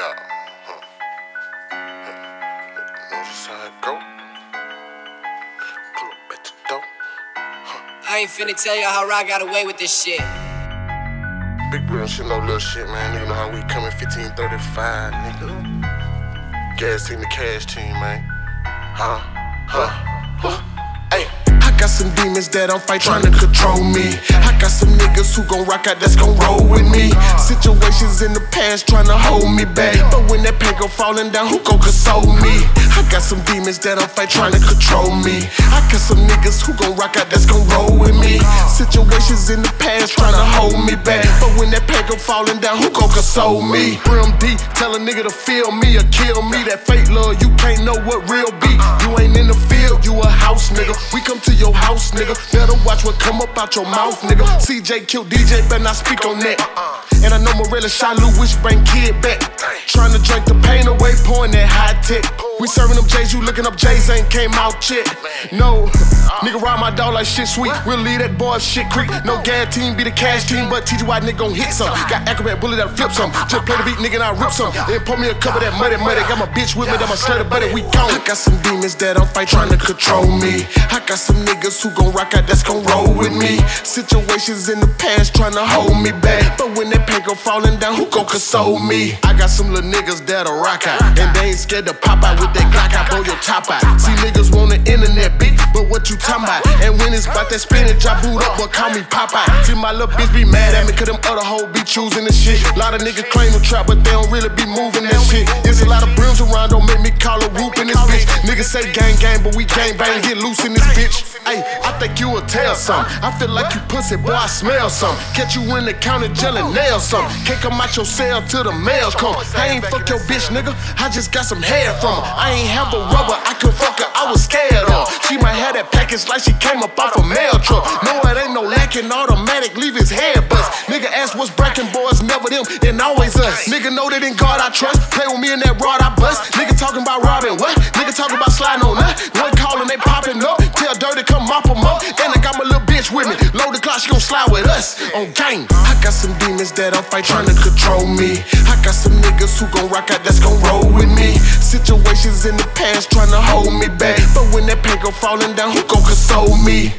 Huh. Notice how it go. Pull up at the door. I ain't finna tell you how I got away with this shit. Big bro, shit, no little shit, man. You know how we coming 1535, nigga. Gas team, the cash team, man. Huh? Huh? Huh? Got some demons that I'm fight trying to control me. I got some niggas who gon' rock out that's gon' roll with me. Situations in the past trying to hold me back. But when that pain go falling down, who gon' console me? I got some demons that I'm fight trying to control me. I got some niggas who gon' rock out that's gon' roll with me. Situations in the past trying to hold me back. But when that pain go falling down, who gon' console me? Brim D, tell a nigga to feel me or kill me. That fake love, you can't know what real be. Come to your house, nigga. Better watch what come up out your mouth, nigga. CJ killed DJ, better not speak on that. Uh-uh. And I know Morella shot Louis, bring kid back. Trying to drink the pain away, pouring that high tech. We serving them J's, you looking up J's, ain't came out yet. No, nigga ride my dog like shit sweet. We'll leave that boy shit creek. No gas team, be the cash team, but TGY nigga gon' hit some. Got acrobat bullet that flip some. Just play the beat, nigga, and I rip some. Then pour me a cup of that muddy muddy. Got my bitch with me, that my slutty buddy, we gone. I got some demons that I'm fight trying to control me. I got some niggas who gon' rock out, that's gon' roll with me. Situations in the past trying to hold me back. But when that pain go falling down, who gon' console me? Got some little niggas that'll rock out. And they ain't scared to pop out with that Glock out, blow your top out. See niggas want the internet, bitch, but what you talking about? And when it's about that spinach, I boot up, but call me Popeye. See my little bitch be mad at me, cause them other hoes be choosing this shit. A lot of niggas claim to trap, but they don't really be moving that shit. There's a lot of brims around, don't make me call a whoop in this bitch. Niggas say gang gang, but we gang bang, get loose in this bitch. Hey, I think you will tell some. I feel like you pussy, boy, I smell some. Catch you in the county jail and nail some. Can't come out your cell till the mail come. I ain't fuck your bitch, nigga. I just got some hair from her. I ain't have a rubber, I could fuck her, I was scared of. She might have that package like she came up off a mail truck. No, it ain't no lacking automatic, leave his head bust. Nigga ask what's breaking boys, never them, then always us. Nigga know that in God I trust. Play with me in that rod I bust. Nigga talking about robbing what? Nigga talking about sliding on that. One calling, they popping up. Tell Dirty come mop 'em up. And I got my little bitch with me. Load the clock, she gon' slide with us on game. I got some demons that I'm fight trying to control me. I got some niggas who gon' rock out that's gon' roll with me. Situations in the past trying to hold me back. But when that pain go falling down, who gon' console me?